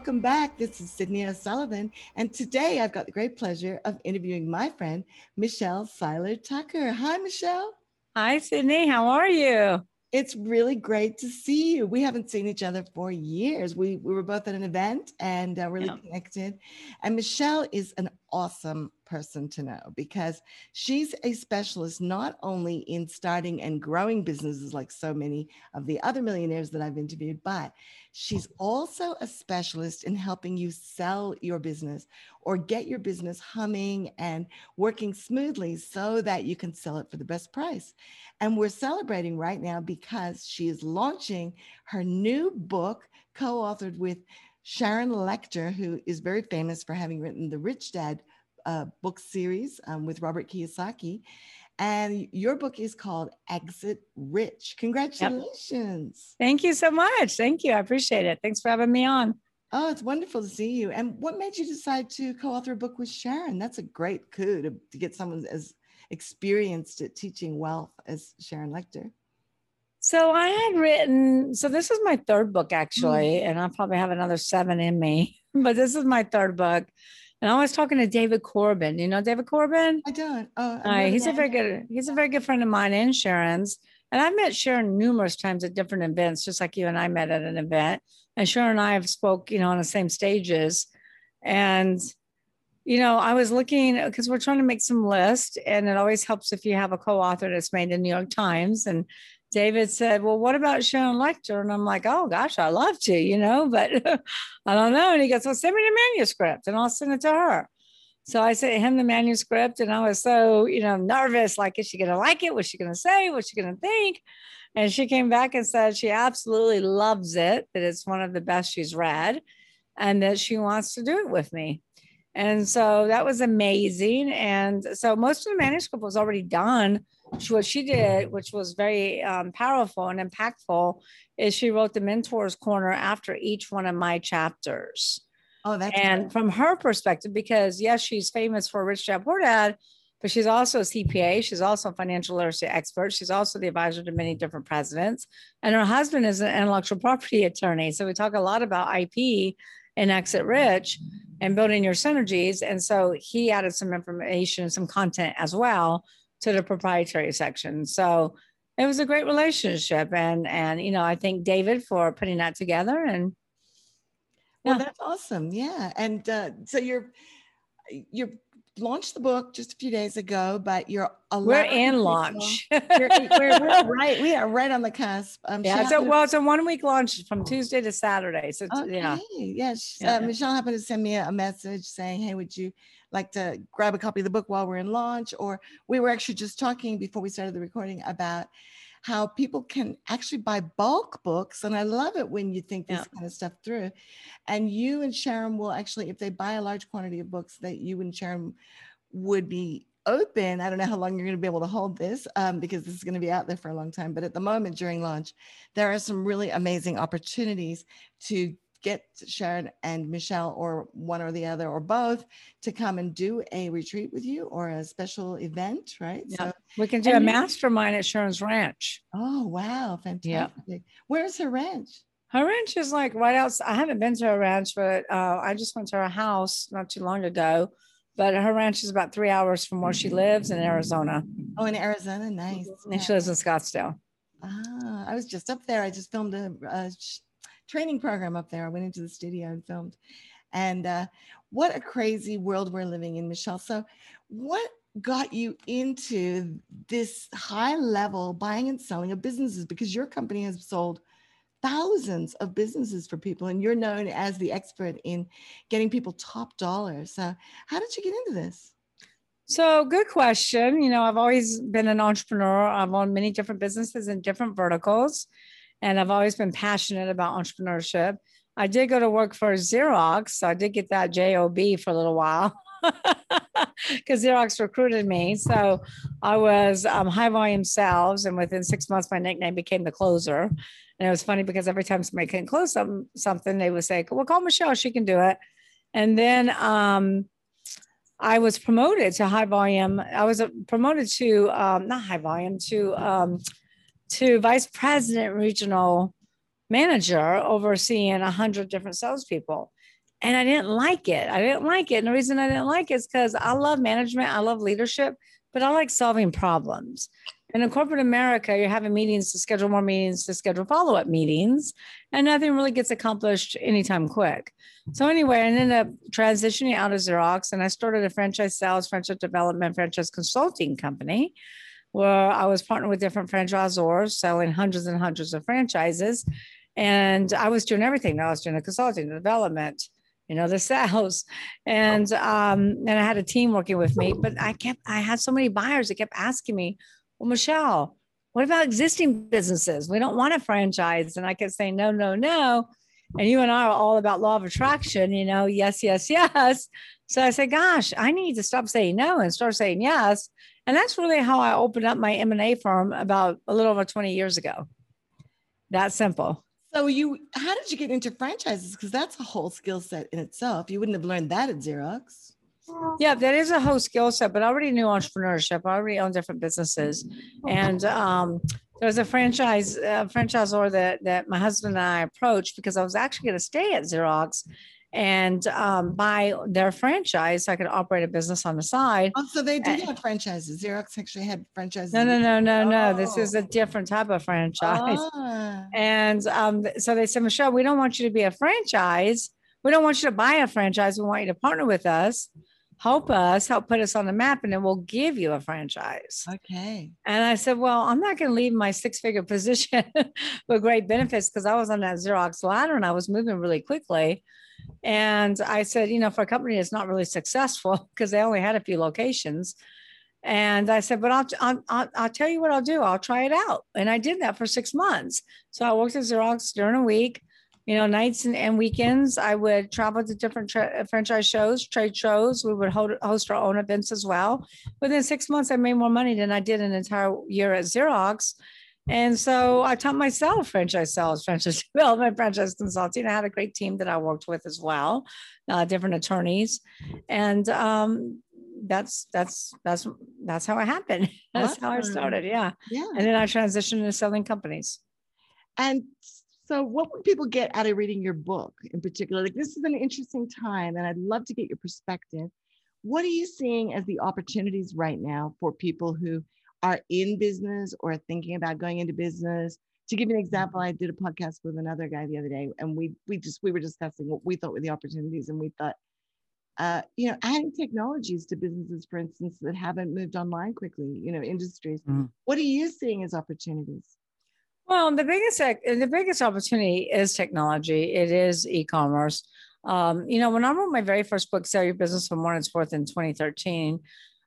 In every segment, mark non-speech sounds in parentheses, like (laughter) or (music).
welcome back. This is Cydney O'Sullivan, and today I've got the great pleasure of interviewing my friend Michelle Seiler Tucker. Hi, Michelle. Hi, Cydney. How are you? It's really great to see you. We haven't seen each other for years. We we were both at an event and uh, really yeah. connected. And Michelle is an awesome person to know because she's a specialist not only in starting and growing businesses like so many of the other millionaires that I've interviewed, but she's also a specialist in helping you sell your business or get your business humming and working smoothly so that you can sell it for the best price. And we're celebrating right now because she is launching her new book co authored with Sharon Lechter, who is very famous for having written the Rich Dad uh, book series um, with Robert Kiyosaki. And your book is called Exit Rich. Congratulations. Yep. Thank you so much. Thank you. I appreciate it. Thanks for having me on. Oh, it's wonderful to see you. And what made you decide to co author a book with Sharon? That's a great coup to, to get someone as experienced at teaching wealth as Sharon Lechter. So I had written, so this is my third book actually, mm. and I'll probably have another seven in me, (laughs) but this is my third book. And I was talking to David Corbin. You know David Corbin? I don't. Oh, uh, he's a very good. He's a very good friend of mine and Sharon's. And I've met Sharon numerous times at different events, just like you and I met at an event. And Sharon and I have spoke, you know, on the same stages. And you know, I was looking because we're trying to make some list, and it always helps if you have a co-author that's made in New York Times. And David said, Well, what about Sharon Lechter? And I'm like, Oh gosh, I love to, you know, but (laughs) I don't know. And he goes, Well, send me the manuscript and I'll send it to her. So I sent him the manuscript and I was so, you know, nervous. Like, is she going to like it? What's she going to say? What's she going to think? And she came back and said she absolutely loves it, that it's one of the best she's read, and that she wants to do it with me. And so that was amazing. And so most of the manuscript was already done what she did, which was very um, powerful and impactful, is she wrote the Mentor's Corner after each one of my chapters. Oh, that's and cool. from her perspective, because yes, she's famous for Rich Dad Poor Dad, but she's also a CPA. She's also a financial literacy expert. She's also the advisor to many different presidents. And her husband is an intellectual property attorney. So we talk a lot about IP and Exit Rich and building your synergies. And so he added some information, some content as well to the proprietary section. So it was a great relationship. And, and, you know, I thank David for putting that together and, yeah. Well, that's awesome. Yeah. And uh, so you're, you're launched the book just a few days ago, but you're we're in launch. (laughs) we're, we're, we're, right. We are right on the cusp. Um, yeah. So, well, it's a one week launch from Tuesday to Saturday. So, okay. yeah. Yes. Yeah. Uh, Michelle happened to send me a message saying, Hey, would you like to grab a copy of the book while we're in launch? Or we were actually just talking before we started the recording about how people can actually buy bulk books. And I love it when you think this yeah. kind of stuff through. And you and Sharon will actually, if they buy a large quantity of books, that you and Sharon would be open. I don't know how long you're going to be able to hold this um, because this is going to be out there for a long time. But at the moment during launch, there are some really amazing opportunities to get Sharon and Michelle or one or the other or both to come and do a retreat with you or a special event, right? Yeah. So we can do a mastermind at Sharon's ranch. Oh, wow. Fantastic. Yeah. Where's her ranch? Her ranch is like right outside. I haven't been to her ranch, but uh, I just went to her house not too long ago. But her ranch is about three hours from where she lives in Arizona. Oh, in Arizona. Nice. And she lives in Scottsdale. Ah, I was just up there. I just filmed a, a training program up there. I went into the studio and filmed. And uh, what a crazy world we're living in, Michelle. So, what got you into this high level buying and selling of businesses? Because your company has sold thousands of businesses for people, and you're known as the expert in getting people top dollar. So, how did you get into this? So, good question. You know, I've always been an entrepreneur. I've owned many different businesses in different verticals and I've always been passionate about entrepreneurship. I did go to work for Xerox, so I did get that job for a little while (laughs) because Xerox recruited me. So I was um, high volume sales, and within six months, my nickname became the closer. And it was funny because every time somebody couldn't close some, something, they would say, "Well, call Michelle; she can do it." And then um, I was promoted to high volume. I was uh, promoted to um, not high volume to um, to vice president regional manager overseeing 100 different salespeople And I didn't like it. I didn't like it. And the reason I didn't like it is because I love management, I love leadership, but I like solving problems. And in corporate America, you're having meetings to schedule more meetings, to schedule follow up meetings, and nothing really gets accomplished anytime quick. So, anyway, I ended up transitioning out of Xerox and I started a franchise sales, franchise development, franchise consulting company where I was partnered with different franchisors selling hundreds and hundreds of franchises. And I was doing everything. I was doing the consulting, the development, you know, the (laughs) sales. And um, and I had a team working with me, but I kept I had so many buyers that kept asking me, well, Michelle, what about existing businesses? We don't want a franchise. And I kept saying, no, no, no. And you and I are all about law of attraction, you know, yes, yes, yes. So I said, gosh, I need to stop saying no and start saying yes. And that's really how I opened up my M&A firm about a little over 20 years ago. That simple. So you, how did you get into franchises? Because that's a whole skill set in itself. You wouldn't have learned that at Xerox. Yeah, that is a whole skill set, but I already knew entrepreneurship. I already owned different businesses. And um, there was a franchise uh, franchisor that that my husband and I approached because I was actually going to stay at Xerox and um, buy their franchise so I could operate a business on the side. Oh, so they do have franchises. Xerox actually had franchises. No, no, no, no, no. This is a oh. different type of franchise. Ah. (laughs) And um, so they said, Michelle, we don't want you to be a franchise. We don't want you to buy a franchise. We want you to partner with us help us, help put us on the map, and then we'll give you a franchise. Okay. And I said, Well, I'm not going to leave my six figure (laughs) position with great benefits because I was on that Xerox ladder and I was moving really quickly. And I said, You know, for a company that's not really successful (laughs) because they only had a few locations. And I said, but I'll, I'll, I'll, I'll tell you what I'll do. I'll try it out. And I did that for six months. So I worked at Xerox during a week you know, nights and, and weekends, I would travel to different tra- uh, franchise shows, trade shows. We would hold, host our own events as well. Within six months, I made more money than I did an entire year at Xerox. And so I taught myself franchise sales, franchise (laughs) development, franchise consulting. I had a great team that I worked with as well, uh, different attorneys, and um, that's that's that's that's how it happened. (laughs) That's awesome. how I started. Yeah, yeah. And then I transitioned into selling companies. And so, what would people get out of reading your book in particular? Like, this is an interesting time, and I'd love to get your perspective. What are you seeing as the opportunities right now for people who are in business or thinking about going into business? To give you an example, I did a podcast with another guy the other day, and we we just we were discussing what we thought were the opportunities, and we thought, uh, you know, adding technologies to businesses, for instance, that haven't moved online quickly, you know, industries. Mm-hmm. What are you seeing as opportunities? Well, the biggest the biggest opportunity is technology. It is e-commerce. Um, you know, when I wrote my very first book, "Sell Your Business from One Its Worth" in 2013,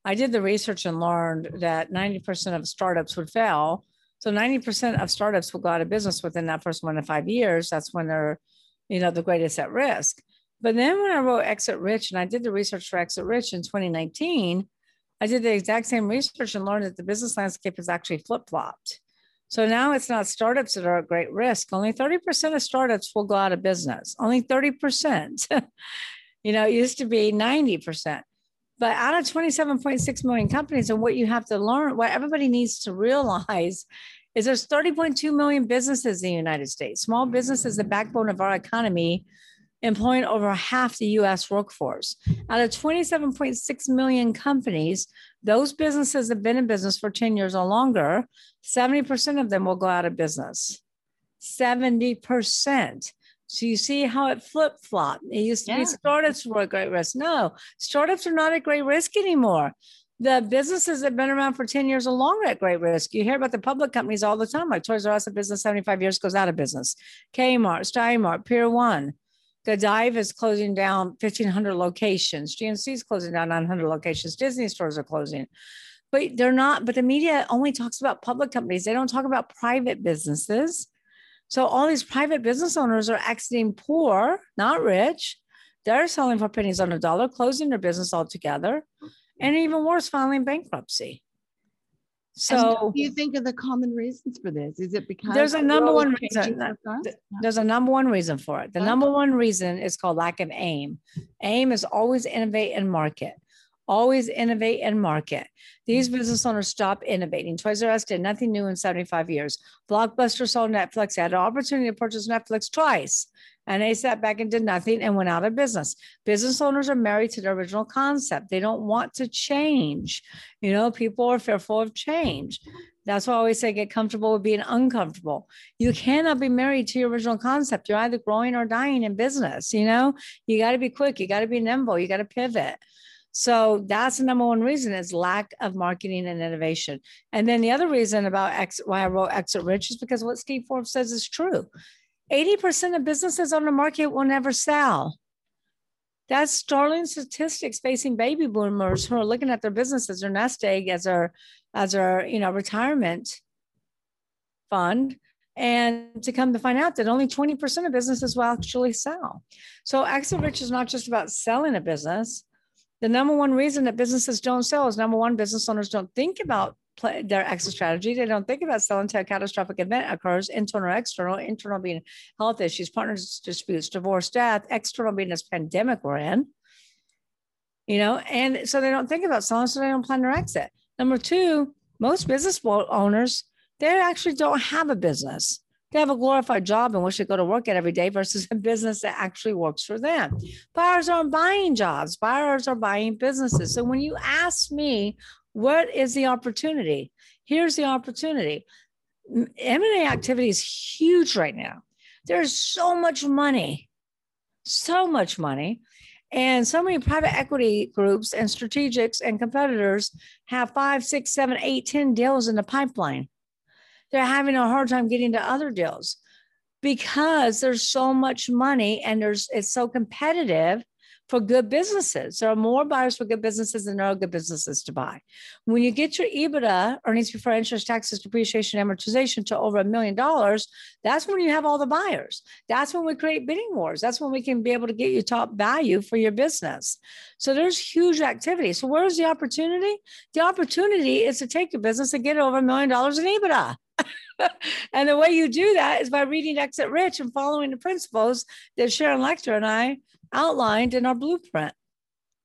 I did the research and learned that 90% of startups would fail. So 90% of startups will go out of business within that first one to five years. That's when they're, you know, the greatest at risk. But then when I wrote Exit Rich and I did the research for Exit Rich in 2019, I did the exact same research and learned that the business landscape has actually flip flopped. So now it's not startups that are at great risk. Only 30% of startups will go out of business. Only 30%. (laughs) you know, it used to be 90%. But out of 27.6 million companies, and what you have to learn, what everybody needs to realize (laughs) is there's 30.2 million businesses in the United States. Small business is the backbone of our economy, employing over half the US workforce. Out of 27.6 million companies, those businesses have been in business for 10 years or longer, 70% of them will go out of business. 70%. So you see how it flip flop. It used to yeah. be startups were at great risk. No, startups are not at great risk anymore. The businesses that have been around for 10 years are longer at great risk. You hear about the public companies all the time, like Toys R Us, a business 75 years goes out of business. Kmart, Stein Mart, Pier One, Godiva is closing down 1,500 locations. GNC is closing down 900 locations. Disney stores are closing. But they're not, but the media only talks about public companies. They don't talk about private businesses. So all these private business owners are exiting poor, not rich. They're selling for pennies on a dollar, closing their business altogether, and even worse, filing bankruptcy. So do you think of the common reasons for this? Is it because there's a number one reason? There's a number one reason for it. The number one reason is called lack of aim. Aim is always innovate and market. Always innovate and market. These mm-hmm. business owners stop innovating. Toys R Us did nothing new in 75 years. Blockbuster sold Netflix, had an opportunity to purchase Netflix twice. and they sat back and did nothing and went out of business. Business owners are married to the original concept. They don't want to change. You know, people are fearful of change. That's why I always say get comfortable with being uncomfortable. You cannot be married to your original concept. You're either growing or dying in business. You know, you got to be quick, you got to be nimble, you got to pivot. So that's the number one reason is lack of marketing and innovation. And then the other reason about X, why I wrote Exit Rich is because what Steve Forbes says is true. 80% of businesses on the market will never sell. That's startling statistics facing baby boomers who are looking at their business as their nest egg, as their, as their, you know, retirement fund. And to come to find out that only 20% of businesses will actually sell. So exit rich is not just about selling a business. The number one reason that businesses don't sell is number one, business owners don't think about play their exit strategy. They don't think about selling until a catastrophic event occurs, internal or external, internal being health issues, partners disputes, divorce, death, external being this pandemic we're in. You know, and so they don't think about selling, so they don't plan their exit. Number two, most business owners, they actually don't have a business. They have a glorified job in which they go to work at every day versus a business that actually works for them. Buyers aren't buying jobs, buyers are buying businesses. So when you ask me, what is the opportunity? Here's the opportunity. M&A activity is huge right now. There's so much money, so much money. And so many private equity groups and strategics and competitors have five, six, seven, eight, ten deals in the pipeline they're having a hard time getting to other deals because there's so much money and there's it's so competitive for good businesses. There are more buyers for good businesses than there are good businesses to buy. When you get your EBITDA, earnings before interest, taxes, depreciation, amortization, to over a million dollars, that's when you have all the buyers. That's when we create bidding wars. That's when we can be able to get you top value for your business. So there's huge activity. So where's the opportunity? The opportunity is to take your business and get over a million dollars in EBITDA. (laughs) and the way you do that is by reading Exit Rich and following the principles that Sharon Lechter and I outlined in our blueprint.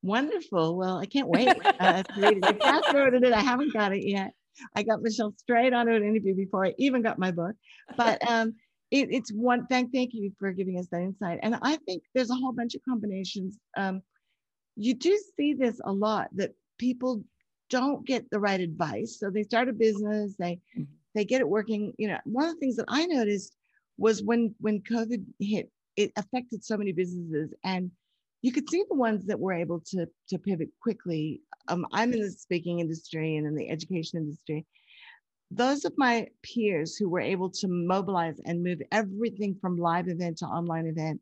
Wonderful. Well, I can't wait uh, to read it. I fast forwarded it. I haven't got it yet. I got Michelle straight onto an interview before I even got my book. But um, it, it's one. Thank, thank you for giving us that insight. And I think there's a whole bunch of combinations. Um, you do see this a lot that people don't get the right advice. So they start a business, they mm-hmm they get it working. You know, one of the things that I noticed was when when COVID hit, it affected so many businesses, and you could see the ones that were able to to pivot quickly. Um, I'm in the speaking industry and in the education industry. Those of my peers who were able to mobilize and move everything from live event to online event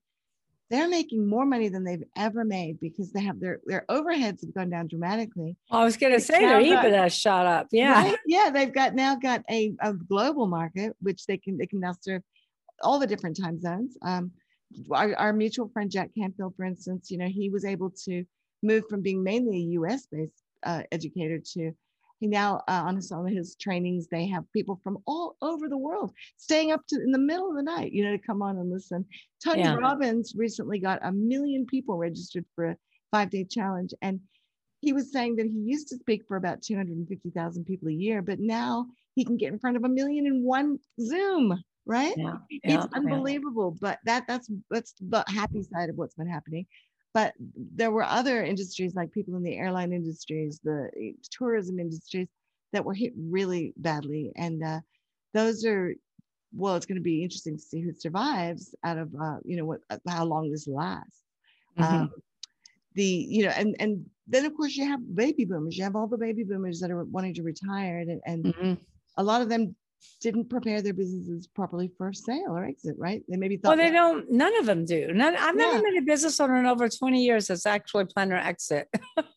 they're making more money than they've ever made because they have their their overheads have gone down dramatically. I was going to say their EBITDA shot up. Yeah, right? yeah, they've got now got a, a global market which they can they can now serve all the different time zones. Um, our, our mutual friend Jack Canfield, for instance, you know, he was able to move from being mainly a U.S. based uh, educator to now uh, on some of his trainings they have people from all over the world staying up to in the middle of the night you know to come on and listen tony yeah. robbins recently got a million people registered for a five day challenge and he was saying that he used to speak for about 250,000 people a year but now he can get in front of a million in one zoom right yeah. it's yeah. unbelievable but that that's that's the happy side of what's been happening but there were other industries like people in the airline industries the eh, tourism industries that were hit really badly and uh, those are well it's going to be interesting to see who survives out of uh, you know what uh, how long this lasts mm-hmm. um, the you know and and then of course you have baby boomers you have all the baby boomers that are wanting to retire and, and mm-hmm. a lot of them didn't prepare their businesses properly for sale or exit, right? They maybe thought. Well, they don't. None of them do. None. I've yeah. never met a business owner in over twenty years that's actually planned their exit.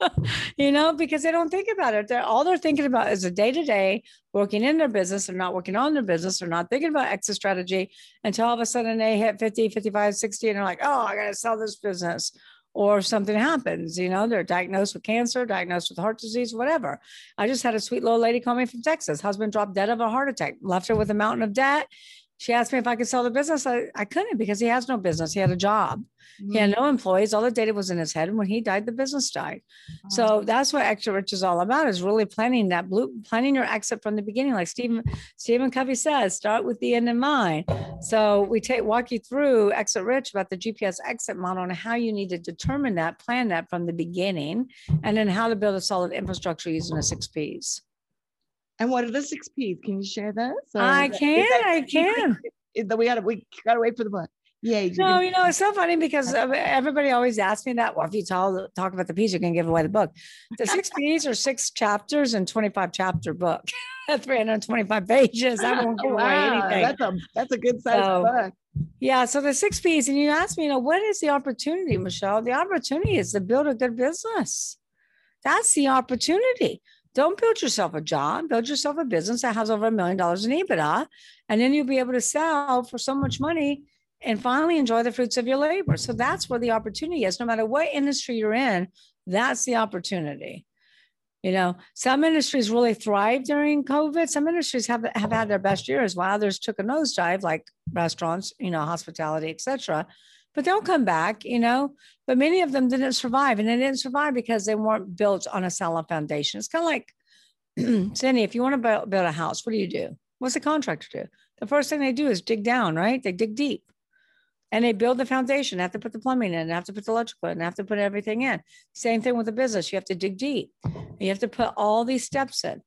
(laughs) you know, because they don't think about it. They're all they're thinking about is a day to day working in their business or not working on their business or not thinking about exit strategy until all of a sudden they hit 50, 55, 60 and they're like, oh, I got to sell this business or something happens, you know, they're diagnosed with cancer, diagnosed with heart disease, whatever. I just had a sweet little lady call me from Texas. Husband dropped dead of a heart attack, left her with a mountain of debt. She asked me if I could sell the business. I, I couldn't because he has no business. He had a job. Mm-hmm. He had no employees. All the data was in his head. And when he died, the business died. Oh. So that's what Exit Rich is all about is really planning that blue, planning your exit from the beginning. Like Stephen, Stephen Covey says, start with the end in mind. So we take walk you through exit rich about the GPS exit model and how you need to determine that, plan that from the beginning, and then how to build a solid infrastructure using the six P's. And what are the six P's? Can you share those? I can, that, I can. We gotta we gotta wait for the book. Yeah. No, you know, it's so funny because everybody always asks me that. Well, if you talk, talk about the P's, you can give away the book. The six (laughs) P's are six chapters and 25 chapter book. (laughs) 325 pages. I won't give wow, away anything. That's a that's a good size so, book. Yeah. So the six P's, and you ask me, you know, what is the opportunity, Michelle? The opportunity is to build a good business. That's the opportunity. Don't build yourself a job, build yourself a business that has over a million dollars in EBITDA. And then you'll be able to sell for so much money and finally enjoy the fruits of your labor. So that's where the opportunity is. No matter what industry you're in, that's the opportunity. You know, some industries really thrive during COVID. Some industries have, have had their best years, while others took a nosedive, like restaurants, you know, hospitality, etc but they'll come back, you know. But many of them didn't survive, and they didn't survive because they weren't built on a solid foundation. It's kind of like, (clears throat) Cindy, if you want to build, a house, what do you do? What's the contractor do? The first thing they do is dig down, right? They dig deep and they build the foundation. They have to put the plumbing in, they have to put the electrical in, they have to put everything in. Same thing with the business. You have to dig deep. You have to put all these steps in.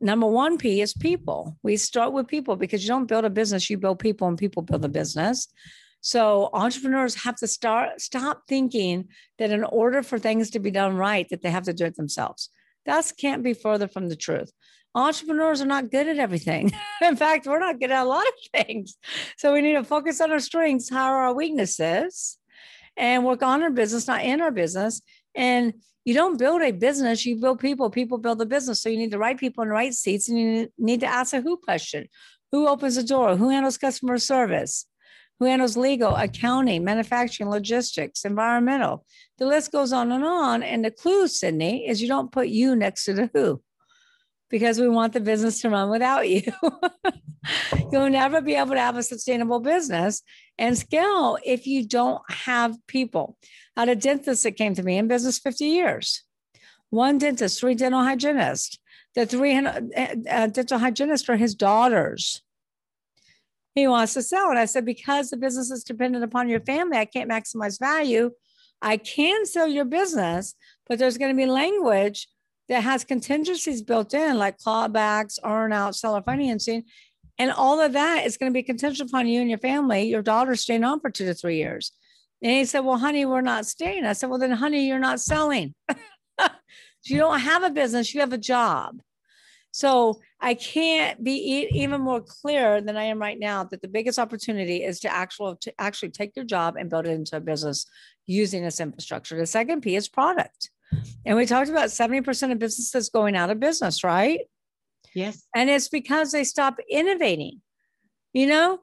Number one P is people. We start with people because you don't build a business, you build people, and people build a business. So entrepreneurs have to start stop thinking that in order for things to be done right, that they have to do it themselves. That can't be further from the truth. Entrepreneurs are not good at everything. (laughs) in fact, we're not good at a lot of things. So we need to focus on our strengths, how our weaknesses, and work on our business, not in our business. And you don't build a business, you build people. People build a business. So you need the right people in the right seats, and you need to ask a who question. Who opens the door? Who handles customer service? Who handles legal, accounting, manufacturing, logistics, environmental. The list goes on and on. And the clue, Cydney, is you don't put you next to the who because we want the business to run without you. (laughs) You'll never be able to have a sustainable business and scale if you don't have people. I had a dentist that came to me in business 50 years. One dentist, three dental hygienists. The three uh, uh dental hygienists are his daughters he wants to sell. And I said, because the business is dependent upon your family, I can't maximize value. I can sell your business, but there's going to be language that has contingencies built in, like clawbacks, earn out, seller financing. And all of that is going to be contingent upon you and your family, your daughter staying on for two to three years. And he said, Well, honey, we're not staying. I said, Well, then, honey, you're not selling. (laughs) you don't have a business, you have a job. So I can't be even more clear than I am right now that the biggest opportunity is to actual to actually take your job and build it into a business using this infrastructure. The second P is product. And we talked about 70% of businesses going out of business, right? Yes. And it's because they stop innovating. You know,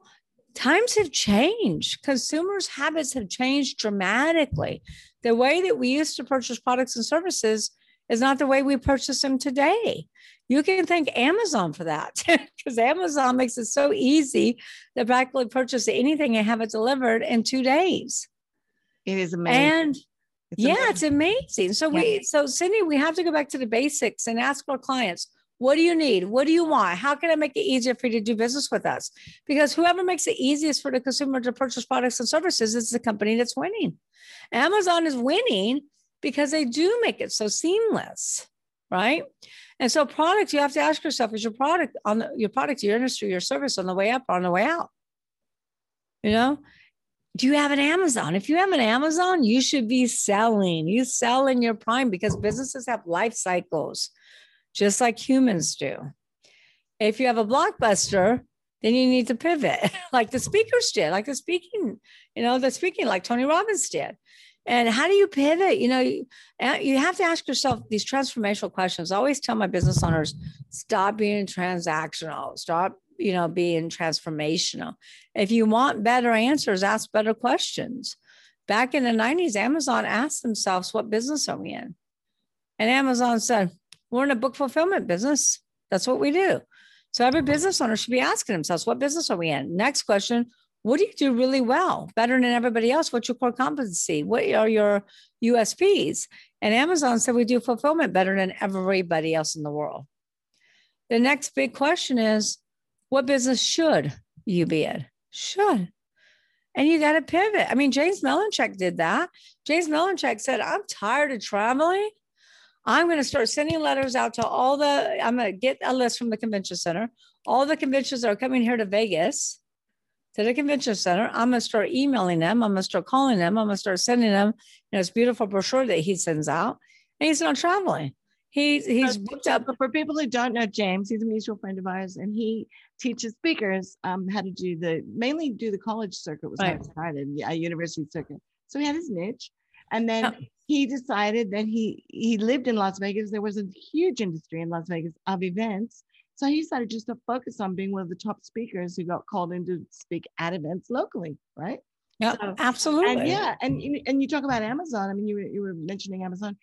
times have changed. Consumers' habits have changed dramatically. The way that we used to purchase products and services is not the way we purchase them today. You can thank Amazon for that (laughs) because Amazon makes it so easy to practically purchase anything and have it delivered in two days. It is amazing. And it's yeah, amazing. it's amazing. So yeah. we so Cindy, we have to go back to the basics and ask our clients, what do you need? What do you want? How can I make it easier for you to do business with us? Because whoever makes it easiest for the consumer to purchase products and services is the company that's winning. Amazon is winning because they do make it so seamless, right? And so product, you have to ask yourself, is your product on the, your product, your industry, your service on the way up on the way out? You know, do you have an Amazon? If you have an Amazon, you should be selling. You sell in your prime because businesses have life cycles, just like humans do. If you have a blockbuster, then you need to pivot, (laughs) like the speakers did, like the speaking, you know, the speaking, like Tony Robbins did. And how do you pivot? You know, you, you have to ask yourself these transformational questions. I always tell my business owners, stop being transactional, stop, you know, being transformational. If you want better answers, ask better questions. Back in the 90s, Amazon asked themselves, what business are we in? And Amazon said, we're in a book fulfillment business. That's what we do. So every business owner should be asking themselves, what business are we in? Next question, what do you do really well, better than everybody else? What's your core competency? What are your USPs? And Amazon said we do fulfillment better than everybody else in the world. The next big question is, what business should you be in? Should. And you got to pivot. I mean, James Malinchak did that. James Malinchak said, I'm tired of traveling. I'm going to start sending letters out to all the, I'm going to get a list from the convention center, all the conventions are coming here to Vegas, to the convention center. I'm going to start emailing them. I'm going to start calling them. I'm going to start sending them you know, this beautiful brochure that he sends out. And he's not traveling. He's he's booked up. For people who don't know James, he's a mutual friend of ours, and he teaches speakers um, how to do the mainly do the college circuit was right. how it started, yeah, university circuit. So he had his niche, and then yeah. he decided that he he lived in Las Vegas. There was a huge industry in Las Vegas of events, so he decided just to focus on being one of the top speakers who got called in to speak at events locally, right? Yeah, so, absolutely. And yeah, and and you talk about Amazon. I mean, you were, you were mentioning Amazon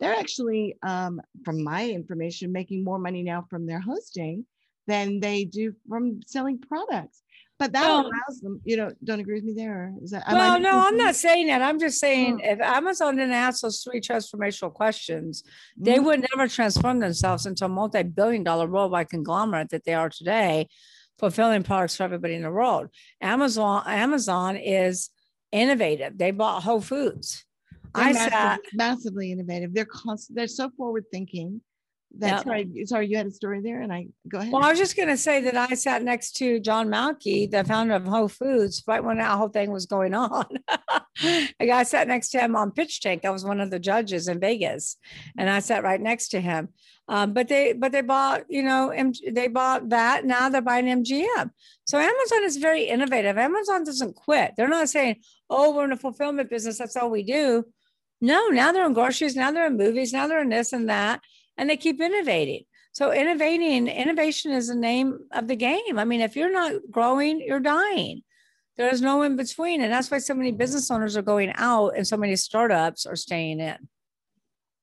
they're actually, um, from my information, making more money now from their hosting than they do from selling products. But that well, allows them, you know, don't agree with me there. Is that, well, no, I'm not saying that. I'm just saying oh. if Amazon didn't ask those three transformational questions, mm-hmm. they would never transform themselves into a multi billion dollar worldwide conglomerate that they are today, fulfilling products for everybody in the world. Amazon, Amazon is innovative. They bought Whole Foods. They're I massive, sat massively innovative. They're constant. They're so forward thinking. That's yep. sorry. Sorry, you had a story there, and I go ahead. Well, I was just going to say that I sat next to John Mackey, the founder of Whole Foods, right when that whole thing was going on. (laughs) I sat next to him on Pitch Tank. I was one of the judges in Vegas, and I sat right next to him. Um, but they but they bought you know they bought that now they're buying MGM. So Amazon is very innovative. Amazon doesn't quit. They're not saying oh we're in a fulfillment business that's all we do. No, now they're in groceries, now they're in movies, now they're in this and that, and they keep innovating. So innovating, innovation is the name of the game. I mean, if you're not growing, you're dying. There's no in between. And that's why so many business owners are going out and so many startups are staying in.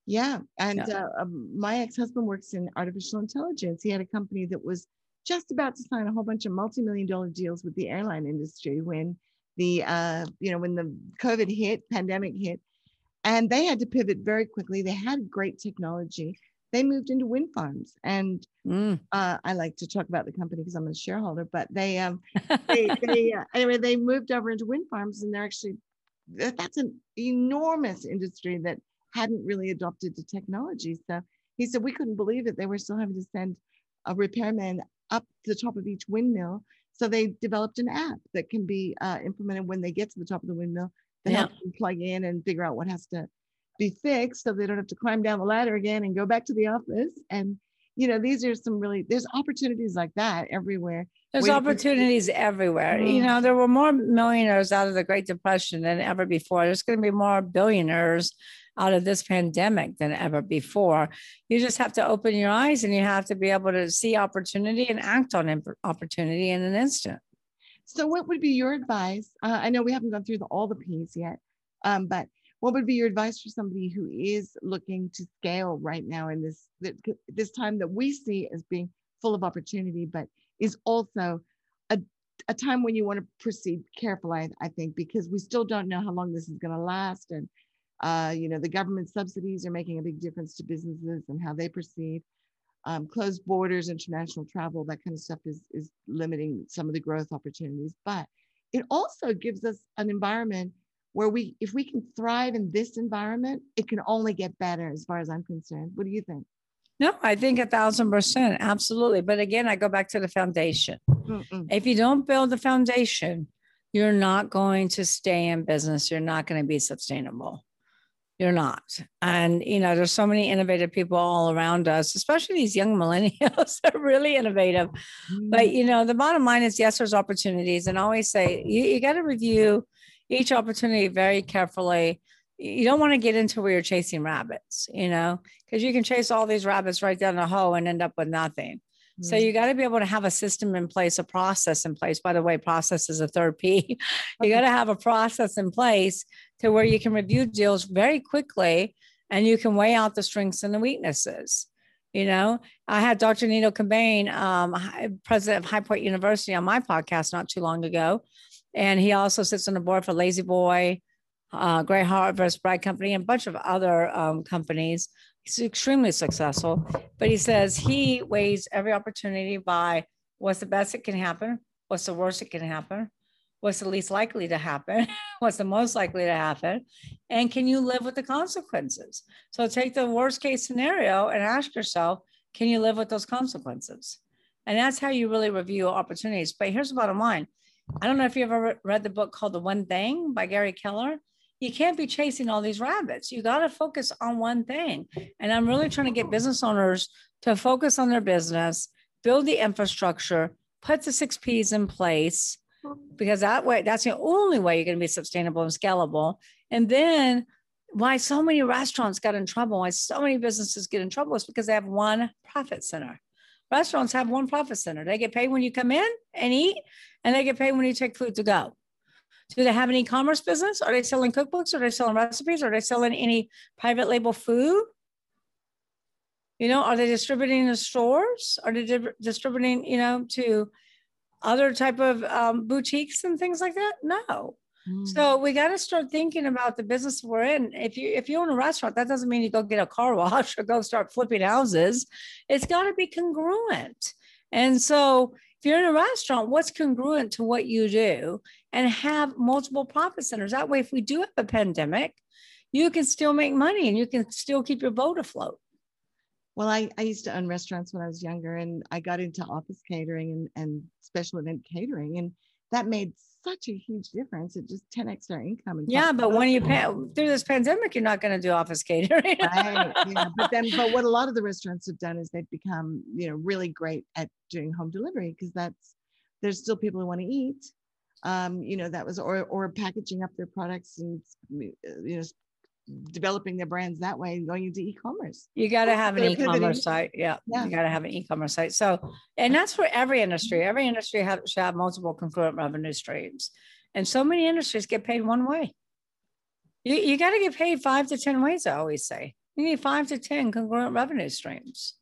Yeah. And yeah. Uh, um, my ex husband works in artificial intelligence. He had a company that was just about to sign a whole bunch of multi million dollar deals with the airline industry when the, uh, you know, when the COVID hit, pandemic hit and they had to pivot very quickly. They had great technology. They moved into wind farms, and mm. uh, I like to talk about the company because I'm a shareholder. But they, um, (laughs) they, they uh, anyway, they moved over into wind farms, and they're actually that's an enormous industry that hadn't really adopted the technology. So he said we couldn't believe it. They were still having to send a repairman up the top of each windmill. So they developed an app that can be uh, implemented when they get to the top of the windmill to yeah. help them plug in and figure out what has to be fixed so they don't have to climb down the ladder again and go back to the office. And, you know, these are some really, there's opportunities like that everywhere. There's opportunities everywhere. Mm-hmm. You know, there were more millionaires out of the Great Depression than ever before. There's going to be more billionaires out of this pandemic than ever before. You just have to open your eyes and you have to be able to see opportunity and act on opportunity in an instant. So, what would be your advice? Uh, I know we haven't gone through the, all the P's yet, um, but what would be your advice for somebody who is looking to scale right now in this this time that we see as being full of opportunity, but is also a, a time when you want to proceed carefully, I, think, because we still don't know how long this is going to last. And, uh, you know, the government subsidies are making a big difference to businesses and how they proceed um, closed borders, international travel, that kind of stuff is, is limiting some of the growth opportunities. But it also gives us an environment where we, if we can thrive in this environment, it can only get better as far as I'm concerned. What do you think? No, I think a thousand percent, absolutely. But again, I go back to the foundation. Mm-mm. If you don't build the foundation, you're not going to stay in business. You're not going to be sustainable you're not. And, you know, there's so many innovative people all around us, especially these young (laughs) millennials are really innovative. Mm-hmm. But, you know, the bottom line is yes, there's opportunities. And I always say you, you got to review each opportunity very carefully. You don't want to get into where you're chasing rabbits, you know, because you can chase all these rabbits right down the hole and end up with nothing. So mm. you got to be able to have a system in place, a process in place. By the way, process is a third P. (laughs) you got to have a process in place to where you can review deals very quickly and you can weigh out the strengths and the weaknesses. You know, I had Dr. Nido Qubein, um, president of High Point University, on my podcast not too long ago. And he also sits on the board for La-Z-Boy, uh, Great Harvest Bread Company, and a bunch of other um, companies. He's extremely successful, but he says he weighs every opportunity by what's the best that can happen, what's the worst that can happen, what's the least likely to happen, (laughs) what's the most likely to happen, and can you live with the consequences? So take the worst case scenario and ask yourself, can you live with those consequences? And that's how you really review opportunities. But here's the bottom line. I don't know if you ever read the book called The One Thing by Gary Keller. You can't be chasing all these rabbits. You got to focus on one thing. And I'm really trying to get business owners to focus on their business, build the infrastructure, put the six P's in place, because that way, that's the only way you're going to be sustainable and scalable. And then why so many restaurants got in trouble, why so many businesses get in trouble is because they have one profit center. Restaurants have one profit center. They get paid when you come in and eat, and they get paid when you take food to go. Do they have an e-commerce business? Are they selling cookbooks? Are they selling recipes? Are they selling any private label food? You know, are they distributing in stores? Are they di- distributing, you know, to other type of um, boutiques and things like that? No. Mm. So we got to start thinking about the business we're in. If you if you own a restaurant, that doesn't mean you go get a car (laughs) wash or go start flipping houses. It's got to be congruent. And so if you're in a restaurant, what's congruent to what you do and have multiple profit centers? That way, if we do have a pandemic, you can still make money and you can still keep your boat afloat. Well, I, I used to own restaurants when I was younger and I got into office catering and, and special event catering. And that made such a huge difference. It just 10x our income. yeah, but when you pay through this pandemic, you're not going to do office (laughs) catering. right. Yeah. But then, but what a lot of the restaurants have done is they've become, you know, really great at doing home delivery because that's, there's still people who want to eat. Um, you know, that was, or, or packaging up their products and, you know, developing their brands that way and going into e-commerce. You got to have an e-commerce site. Yeah, yeah. you got to have an e-commerce site. So, and that's for every industry. Every industry have, should have multiple concurrent revenue streams. And so many industries get paid one way. You, you got to get paid five to 10 ways, I always say. You need five to 10 congruent revenue streams.